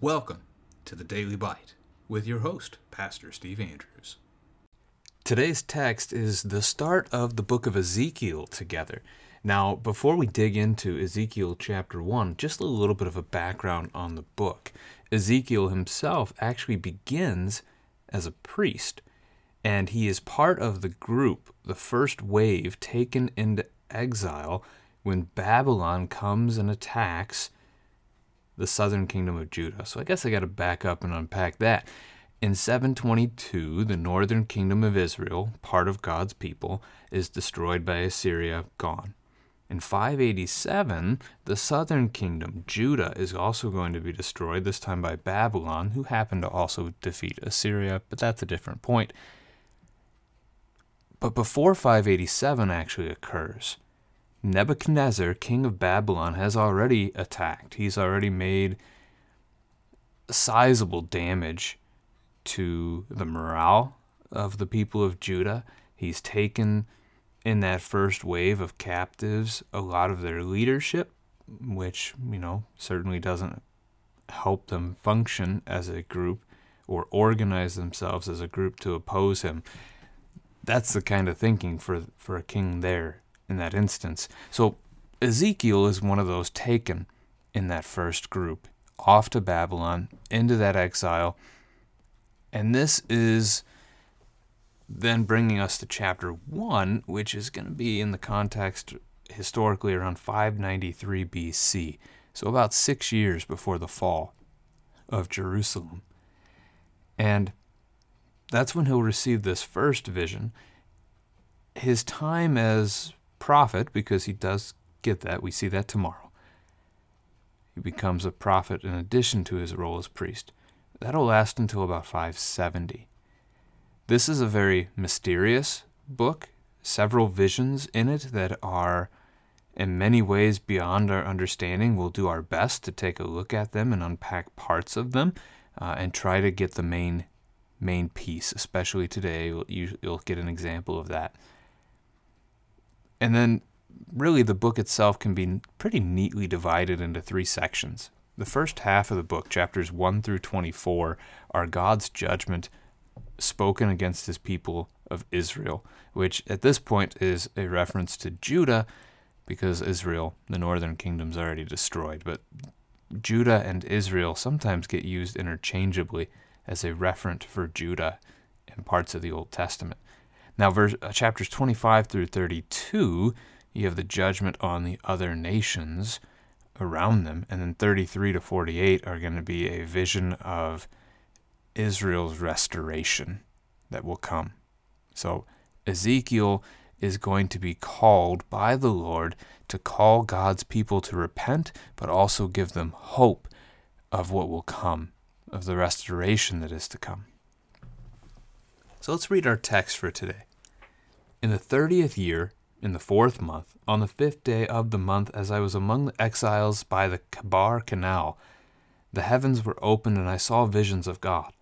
Welcome to the Daily Bite with your host, Pastor Steve Andrews. Today's text is the start of the book of Ezekiel together. Now, before we dig into Ezekiel chapter 1, just a little bit of a background on the book. Ezekiel himself actually begins as a priest, and he is part of the group, the first wave taken into exile when Babylon comes and attacks the southern kingdom of Judah. So I guess I got to back up and unpack that. In 722, the northern kingdom of Israel, part of God's people, is destroyed by Assyria, gone. In 587, the southern kingdom, Judah, is also going to be destroyed, this time by Babylon, who happened to also defeat Assyria, but that's a different point. But before 587 actually occurs, Nebuchadnezzar, king of Babylon, has already attacked. He's already made sizable damage to the morale of the people of Judah. He's taken in that first wave of captives a lot of their leadership, which, you know, certainly doesn't help them function as a group or organize themselves as a group to oppose him. That's the kind of thinking for for a king there in that instance. So Ezekiel is one of those taken in that first group off to Babylon into that exile. And this is then bringing us to chapter 1, which is going to be in the context historically around 593 BC, so about six years before the fall of Jerusalem. And that's when he'll receive this first vision. His time as prophet, because he does get that, we see that tomorrow. He becomes a prophet in addition to his role as priest. That'll last until about 570. This is a very mysterious book, several visions in it that are in many ways beyond our understanding. We'll do our best to take a look at them and unpack parts of them uh, and try to get the main main piece, especially today. You'll, you'll get an example of that. And then, really, the book itself can be pretty neatly divided into three sections. The first half of the book, chapters 1 through 24, are God's judgment spoken against his people of Israel, which at this point is a reference to Judah because Israel, the northern kingdom, is already destroyed. But Judah and Israel sometimes get used interchangeably as a referent for Judah in parts of the Old Testament. Now, verse, uh, chapters 25 through 32, you have the judgment on the other nations around them. And then 33 to 48 are going to be a vision of Israel's restoration that will come. So Ezekiel is going to be called by the Lord to call God's people to repent, but also give them hope of what will come, of the restoration that is to come. So let's read our text for today. In the thirtieth year, in the fourth month, on the fifth day of the month, as I was among the exiles by the Chebar Canal, the heavens were opened, and I saw visions of God.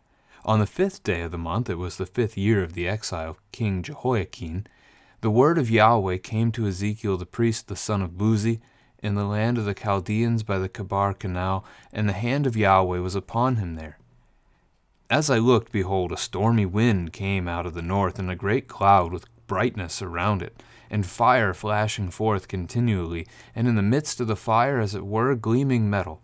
On the fifth day of the month, it was the fifth year of the exile, King Jehoiachin, the word of Yahweh came to Ezekiel the priest, the son of Buzi, in the land of the Chaldeans by the Chebar Canal, and the hand of Yahweh was upon him there. As I looked, behold, a stormy wind came out of the north, and a great cloud with brightness around it, and fire flashing forth continually, and in the midst of the fire, as it were, gleaming metal.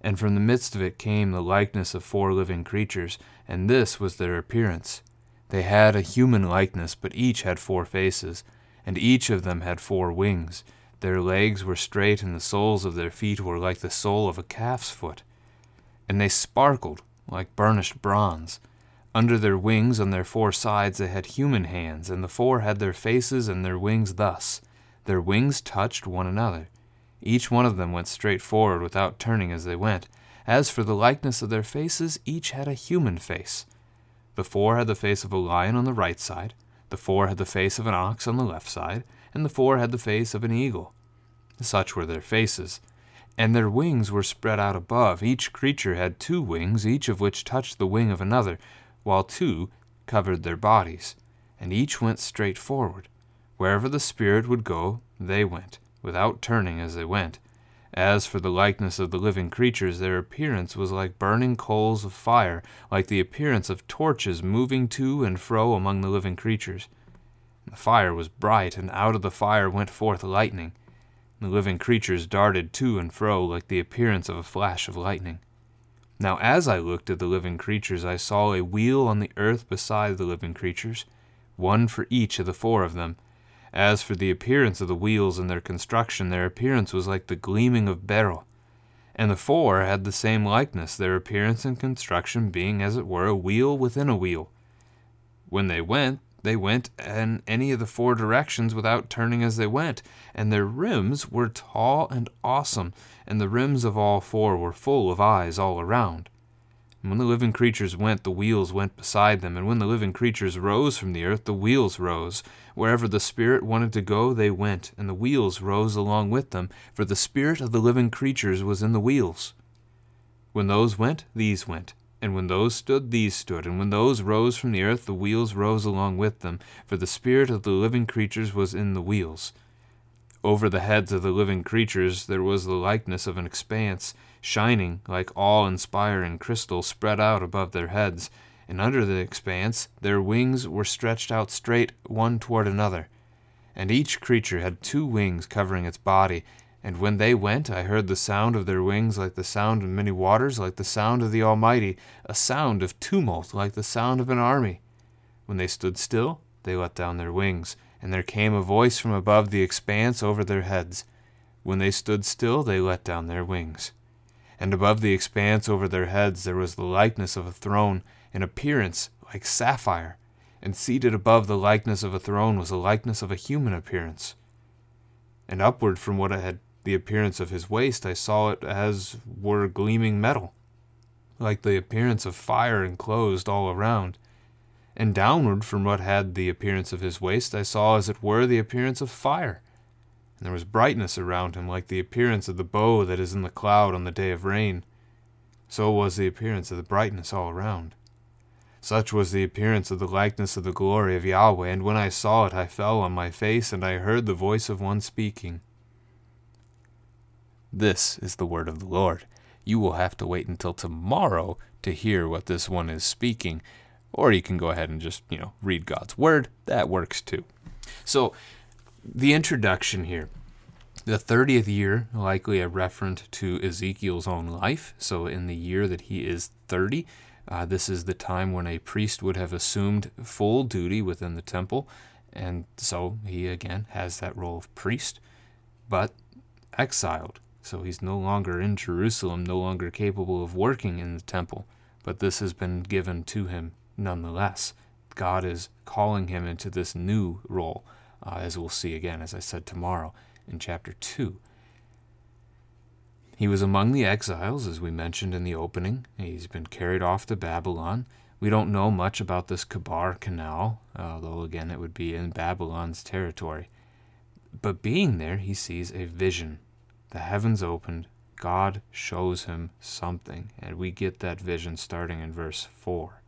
And from the midst of it came the likeness of four living creatures, and this was their appearance. They had a human likeness, but each had four faces, and each of them had four wings. Their legs were straight, and the soles of their feet were like the sole of a calf's foot. And they sparkled like burnished bronze. Under their wings on their four sides they had human hands, and the four had their faces and their wings thus. Their wings touched one another. Each one of them went straight forward without turning as they went. As for the likeness of their faces, each had a human face. The four had the face of a lion on the right side, the four had the face of an ox on the left side, and the four had the face of an eagle. Such were their faces. And their wings were spread out above. Each creature had two wings, each of which touched the wing of another, while two covered their bodies. And each went straight forward. Wherever the Spirit would go, they went without turning as they went. As for the likeness of the living creatures, their appearance was like burning coals of fire, like the appearance of torches moving to and fro among the living creatures. The fire was bright, and out of the fire went forth lightning. The living creatures darted to and fro like the appearance of a flash of lightning. Now, as I looked at the living creatures, I saw a wheel on the earth beside the living creatures, one for each of the four of them. As for the appearance of the wheels and their construction, their appearance was like the gleaming of beryl. And the four had the same likeness, their appearance and construction being, as it were, a wheel within a wheel. When they went, they went in any of the four directions without turning as they went, and their rims were tall and awesome, and the rims of all four were full of eyes all around. And when the living creatures went, the wheels went beside them, and when the living creatures rose from the earth, the wheels rose. Wherever the Spirit wanted to go, they went, and the wheels rose along with them, for the Spirit of the living creatures was in the wheels. When those went, these went and when those stood, these stood. And when those rose from the earth, the wheels rose along with them. For the spirit of the living creatures was in the wheels. Over the heads of the living creatures there was the likeness of an expanse, shining like awe inspiring crystal spread out above their heads. And under the expanse their wings were stretched out straight one toward another. And each creature had two wings covering its body, and when they went, I heard the sound of their wings like the sound of many waters, like the sound of the Almighty, a sound of tumult like the sound of an army. When they stood still, they let down their wings, and there came a voice from above the expanse over their heads. When they stood still, they let down their wings. And above the expanse over their heads there was the likeness of a throne, in appearance like sapphire, and seated above the likeness of a throne was a likeness of a human appearance. And upward from what I had the appearance of his waist, I saw it as were gleaming metal, like the appearance of fire enclosed all around. And downward from what had the appearance of his waist, I saw as it were the appearance of fire. And there was brightness around him, like the appearance of the bow that is in the cloud on the day of rain. So was the appearance of the brightness all around. Such was the appearance of the likeness of the glory of Yahweh, and when I saw it, I fell on my face, and I heard the voice of one speaking. This is the word of the Lord. You will have to wait until tomorrow to hear what this one is speaking, or you can go ahead and just, you know, read God's word. That works too. So, the introduction here. The 30th year, likely a reference to Ezekiel's own life. So, in the year that he is 30, uh, this is the time when a priest would have assumed full duty within the temple. And so he again has that role of priest, but exiled. So he's no longer in Jerusalem, no longer capable of working in the temple, but this has been given to him nonetheless. God is calling him into this new role, uh, as we'll see again, as I said tomorrow in chapter 2. He was among the exiles, as we mentioned in the opening. He's been carried off to Babylon. We don't know much about this Chebar Canal, although again it would be in Babylon's territory. But being there, he sees a vision the heavens opened, God shows him something, and we get that vision starting in verse 4.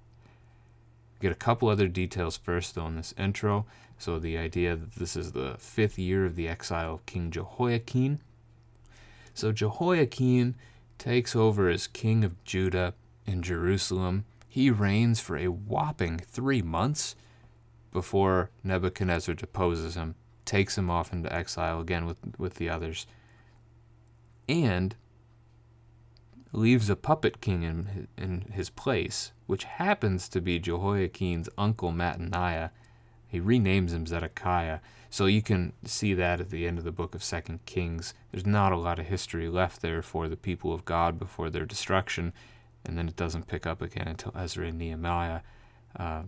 We get a couple other details first, though, in this intro. So, the idea that this is the fifth year of the exile of King Jehoiakim. So, Jehoiakim takes over as king of Judah in Jerusalem. He reigns for a whopping three months before Nebuchadnezzar deposes him, takes him off into exile again with, with the others and leaves a puppet king in, in his place, which happens to be Jehoiakim's uncle Mattaniah. He renames him Zedekiah. So you can see that at the end of the book of Second Kings. There's not a lot of history left there for the people of God before their destruction, and then it doesn't pick up again until Ezra and Nehemiah, uh,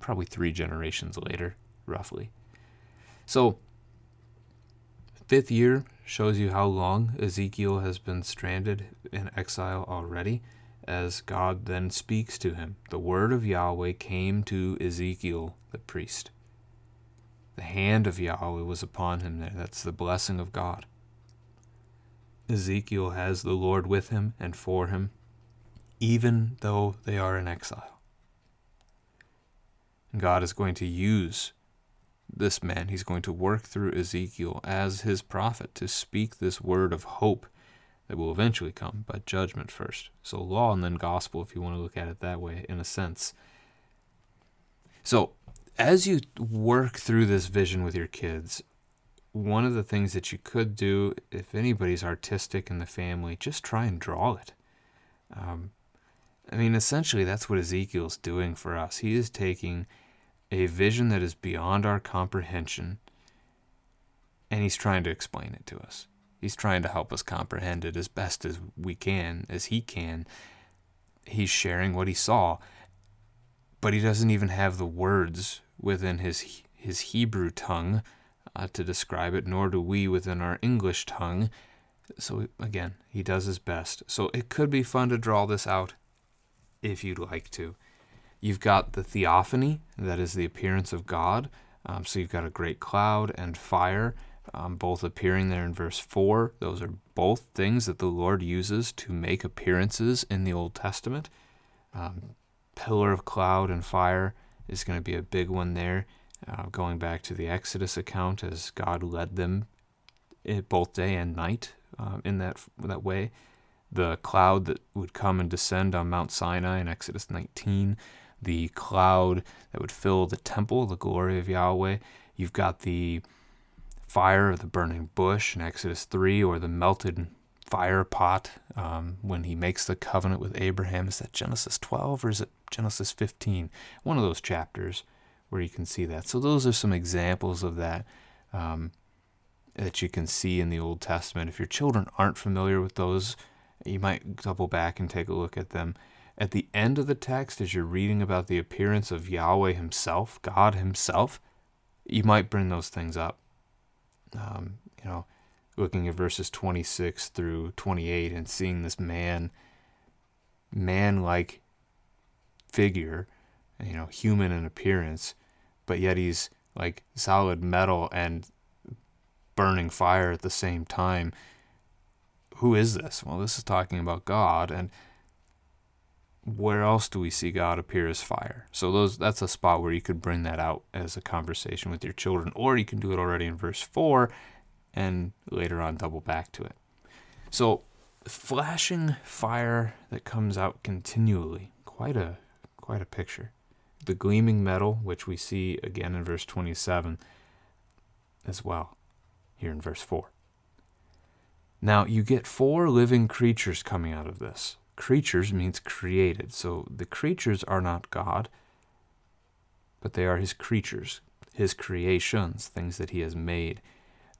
probably three generations later, roughly. So, fifth year, shows you how long Ezekiel has been stranded in exile already, as God then speaks to him. The word of Yahweh came to Ezekiel the priest. The hand of Yahweh was upon him there. That's the blessing of God. Ezekiel has the Lord with him and for him, even though they are in exile. God is going to use this man. He's going to work through Ezekiel as his prophet to speak this word of hope that will eventually come, but judgment first. So, law and then gospel, if you want to look at it that way, in a sense. So, as you work through this vision with your kids, one of the things that you could do, if anybody's artistic in the family, just try and draw it. Um, I mean, essentially, that's what Ezekiel's doing for us. He is taking a vision that is beyond our comprehension and he's trying to explain it to us. He's trying to help us comprehend it as best as we can, as he can. He's sharing what he saw, but he doesn't even have the words within his his Hebrew tongue uh, to describe it, nor do we within our English tongue. So again, he does his best. So it could be fun to draw this out if you'd like to. You've got the theophany, that is the appearance of God. Um, so you've got a great cloud and fire, um, both appearing there in verse 4. Those are both things that the Lord uses to make appearances in the Old Testament. Um, pillar of cloud and fire is going to be a big one there, uh, going back to the Exodus account as God led them eh, both day and night um, in that that way. The cloud that would come and descend on Mount Sinai in Exodus 19 the cloud that would fill the temple, the glory of Yahweh. You've got the fire of the burning bush in Exodus 3, or the melted fire pot um, when he makes the covenant with Abraham. Is that Genesis 12 or is it Genesis 15? One of those chapters where you can see that. So, those are some examples of that. Um, that you can see in the Old Testament. If your children aren't familiar with those, you might double back and take a look at them. At the end of the text, as you're reading about the appearance of Yahweh Himself, God Himself, you might bring those things up. Um, you know, looking at verses 26 through 28 and seeing this man, man like figure, you know, human in appearance, but yet he's like solid metal and burning fire at the same time. Who is this? Well, this is talking about God. And where else do we see God appear as fire? So those that's a spot where you could bring that out as a conversation with your children, or you can do it already in verse four, and later on double back to it. So flashing fire that comes out continually, quite a quite a picture. The gleaming metal, which we see again in verse 27 as well, here in verse 4. Now you get four living creatures coming out of this creatures means created. So the creatures are not God, but they are his creatures, his creations, things that he has made.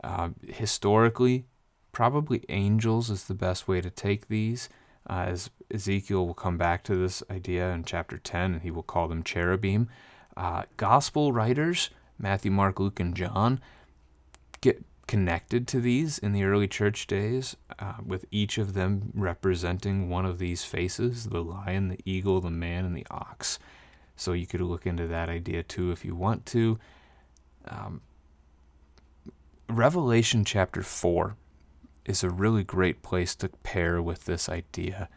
Uh, historically, probably angels is the best way to take these. Uh, as Ezekiel will come back to this idea in chapter 10, and he will call them cherubim. Uh, gospel writers, Matthew, Mark, Luke, and John, get connected to these in the early church days, uh, with each of them representing one of these faces the lion, the eagle, the man, and the ox. So you could look into that idea too if you want to. Um, Revelation chapter 4 is a really great place to pair with this idea,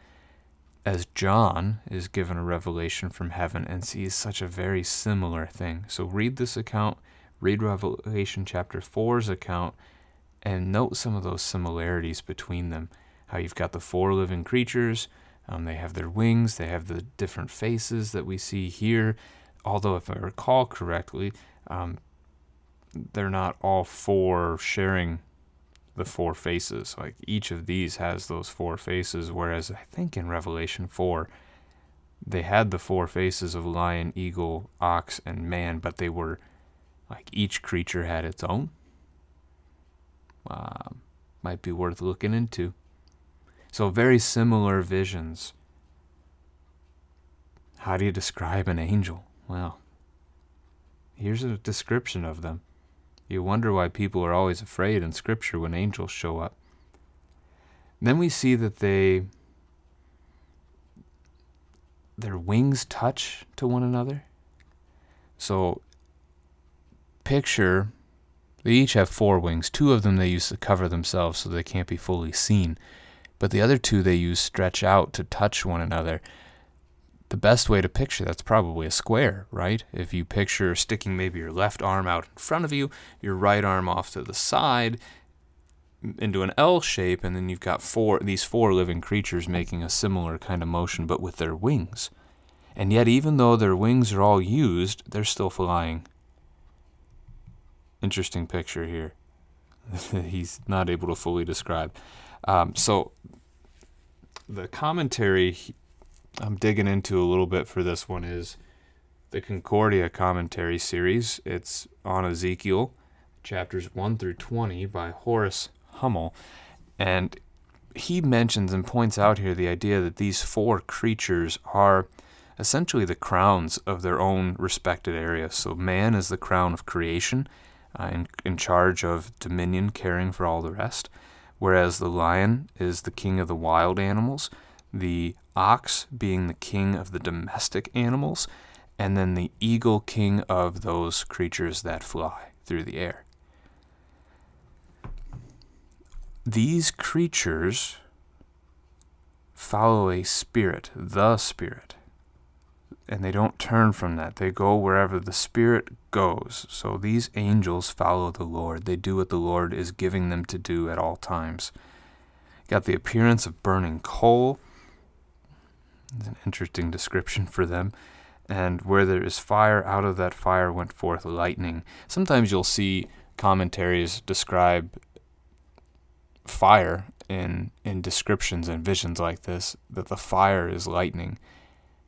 as John is given a revelation from heaven and sees such a very similar thing. So read this account read Revelation chapter 4's account and note some of those similarities between them. How you've got the four living creatures, um, they have their wings, they have the different faces that we see here. Although, if I recall correctly, um, they're not all four sharing the four faces. Like each of these has those four faces, whereas I think in Revelation 4, they had the four faces of lion, eagle, ox, and man, but they were like each creature had its own. Uh, might be worth looking into. So, very similar visions. How do you describe an angel? Well, here's a description of them. You wonder why people are always afraid in Scripture when angels show up. Then we see that they their wings touch to one another. So picture, they each have four wings. Two of them they use to cover themselves so they can't be fully seen, but the other two they use stretch out to touch one another. the best way to picture that's probably a square, right? If you picture sticking maybe your left arm out in front of you, your right arm off to the side into an L shape, and then you've got four these four living creatures making a similar kind of motion, but with their wings. And yet, even though their wings are all used, they're still flying. Interesting picture here. He's not able to fully describe. Um, so, the commentary I'm digging into a little bit for this one is the Concordia commentary series. It's on Ezekiel, chapters 1 through 20 by Horace Hummel. And he mentions and points out here the idea that these four creatures are essentially the crowns of their own respected areas. So, man is the crown of creation, uh, in, in charge of dominion, caring for all the rest, whereas the lion is the king of the wild animals the ox being the king of the domestic animals, and then the eagle king of those creatures that fly through the air. These creatures follow a spirit, the spirit, and they don't turn from that. They go wherever the spirit goes. So these angels follow the Lord. They do what the Lord is giving them to do at all times. Got the appearance of burning coal it's an interesting description for them. And where there is fire, out of that fire went forth lightning. Sometimes you'll see commentaries describe fire in in descriptions and visions like this that the fire is lightning.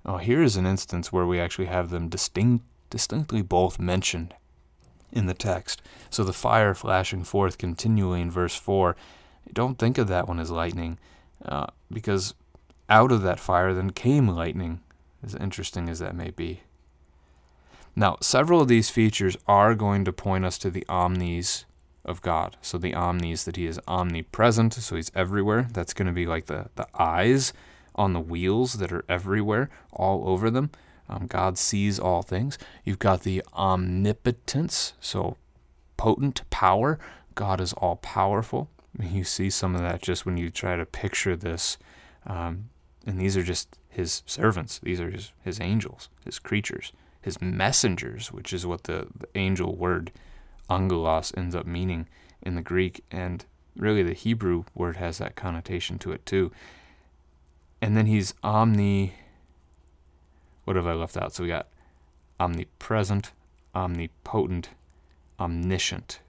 Well, here is an instance where we actually have them distinct distinctly both mentioned in the text. So the fire flashing forth continually in verse four. Don't think of that one as lightning, uh, because out of that fire then came lightning, as interesting as that may be. Now, several of these features are going to point us to the omnis of God. So the omnis that he is omnipresent, so he's everywhere. That's going to be like the, the eyes on the wheels that are everywhere, all over them. Um, God sees all things. You've got the omnipotence, so potent power. God is all powerful. You see some of that just when you try to picture this um, and these are just his servants. These are his, his angels, his creatures, his messengers, which is what the, the angel word angelos ends up meaning in the Greek. And really, the Hebrew word has that connotation to it too. And then he's omni. What have I left out? So we got omnipresent, omnipotent, omniscient.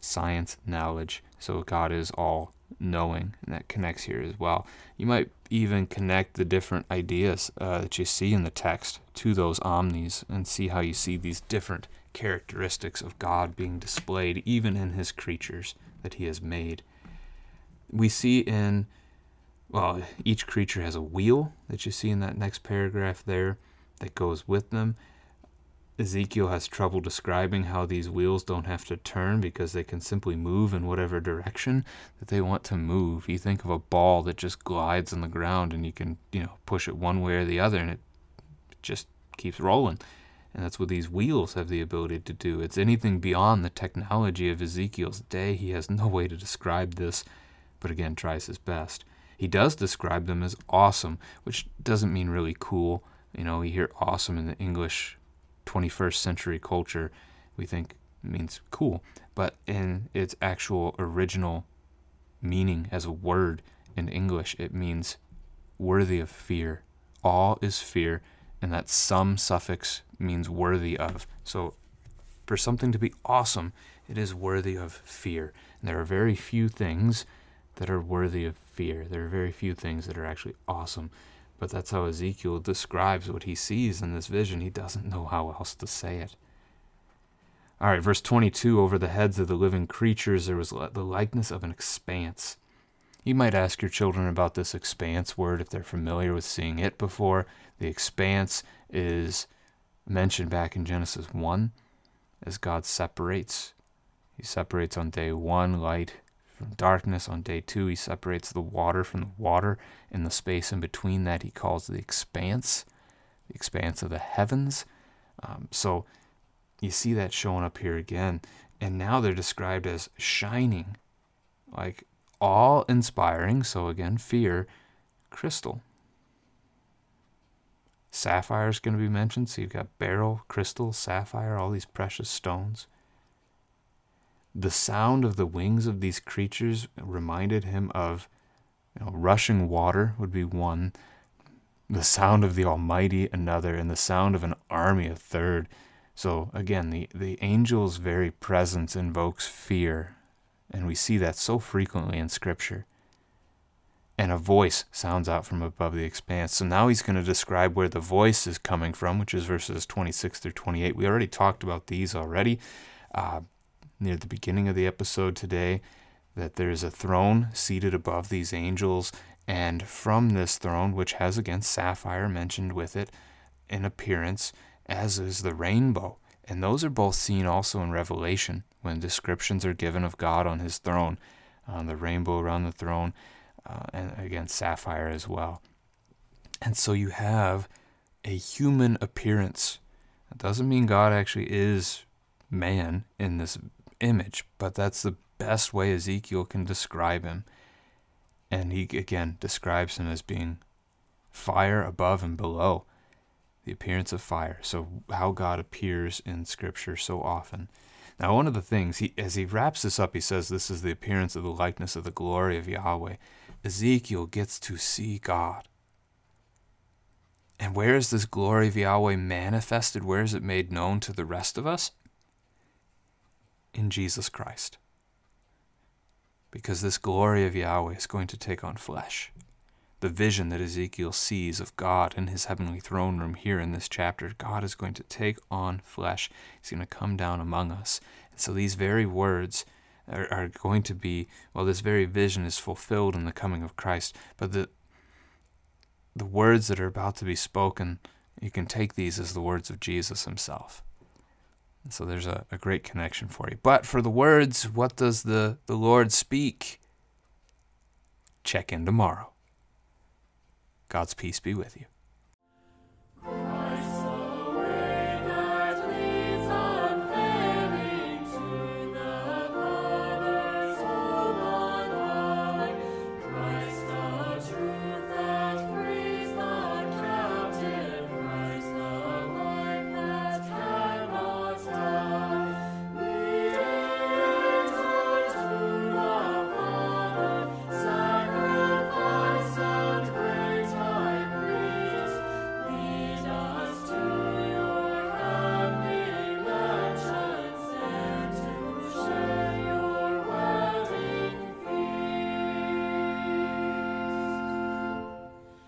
Science, knowledge. So God is all knowing, and that connects here as well. You might even connect the different ideas uh, that you see in the text to those omnis and see how you see these different characteristics of God being displayed even in his creatures that he has made. We see in, well, each creature has a wheel that you see in that next paragraph there that goes with them. Ezekiel has trouble describing how these wheels don't have to turn because they can simply move in whatever direction that they want to move. You think of a ball that just glides on the ground and you can, you know, push it one way or the other and it just keeps rolling. And that's what these wheels have the ability to do. It's anything beyond the technology of Ezekiel's day. He has no way to describe this, but again, tries his best. He does describe them as awesome, which doesn't mean really cool. You know, we hear awesome in the English 21st century culture, we think means cool. But in its actual original meaning as a word in English, it means worthy of fear. All is fear, and that some suffix means worthy of. So for something to be awesome, it is worthy of fear. And there are very few things that are worthy of fear. There are very few things that are actually awesome. But that's how Ezekiel describes what he sees in this vision. He doesn't know how else to say it. All right, verse 22 Over the heads of the living creatures there was the likeness of an expanse. You might ask your children about this expanse word if they're familiar with seeing it before. The expanse is mentioned back in Genesis 1 as God separates. He separates on day one light from darkness. On day two, he separates the water from the water. In the space in between that, he calls the expanse, the expanse of the heavens. Um, so you see that showing up here again. And now they're described as shining, like awe inspiring. So again, fear, crystal. Sapphire is going to be mentioned. So you've got beryl, crystal, sapphire, all these precious stones. The sound of the wings of these creatures reminded him of you know, rushing water, would be one. The sound of the Almighty, another. And the sound of an army, a third. So again, the, the angel's very presence invokes fear. And we see that so frequently in Scripture and a voice sounds out from above the expanse. So now he's going to describe where the voice is coming from, which is verses 26 through 28. We already talked about these already uh, near the beginning of the episode today, that there's a throne seated above these angels, and from this throne, which has again sapphire mentioned with it in appearance, as is the rainbow. And those are both seen also in Revelation when descriptions are given of God on his throne, uh, the rainbow around the throne uh, and again sapphire as well. And so you have a human appearance. It doesn't mean God actually is man in this image, but that's the best way Ezekiel can describe him. And he again describes him as being fire above and below, the appearance of fire. So, how God appears in Scripture so often. Now, one of the things, he, as he wraps this up, he says, This is the appearance of the likeness of the glory of Yahweh. Ezekiel gets to see God. And where is this glory of Yahweh manifested? Where is it made known to the rest of us? In Jesus Christ. Because this glory of Yahweh is going to take on flesh. The vision that Ezekiel sees of God in his heavenly throne room here in this chapter, God is going to take on flesh. He's going to come down among us. And so these very words are, are going to be, well, this very vision is fulfilled in the coming of Christ. But the, the words that are about to be spoken, you can take these as the words of Jesus himself. So there's a, a great connection for you. But for the words, what does the, the Lord speak? Check in tomorrow. God's peace be with you.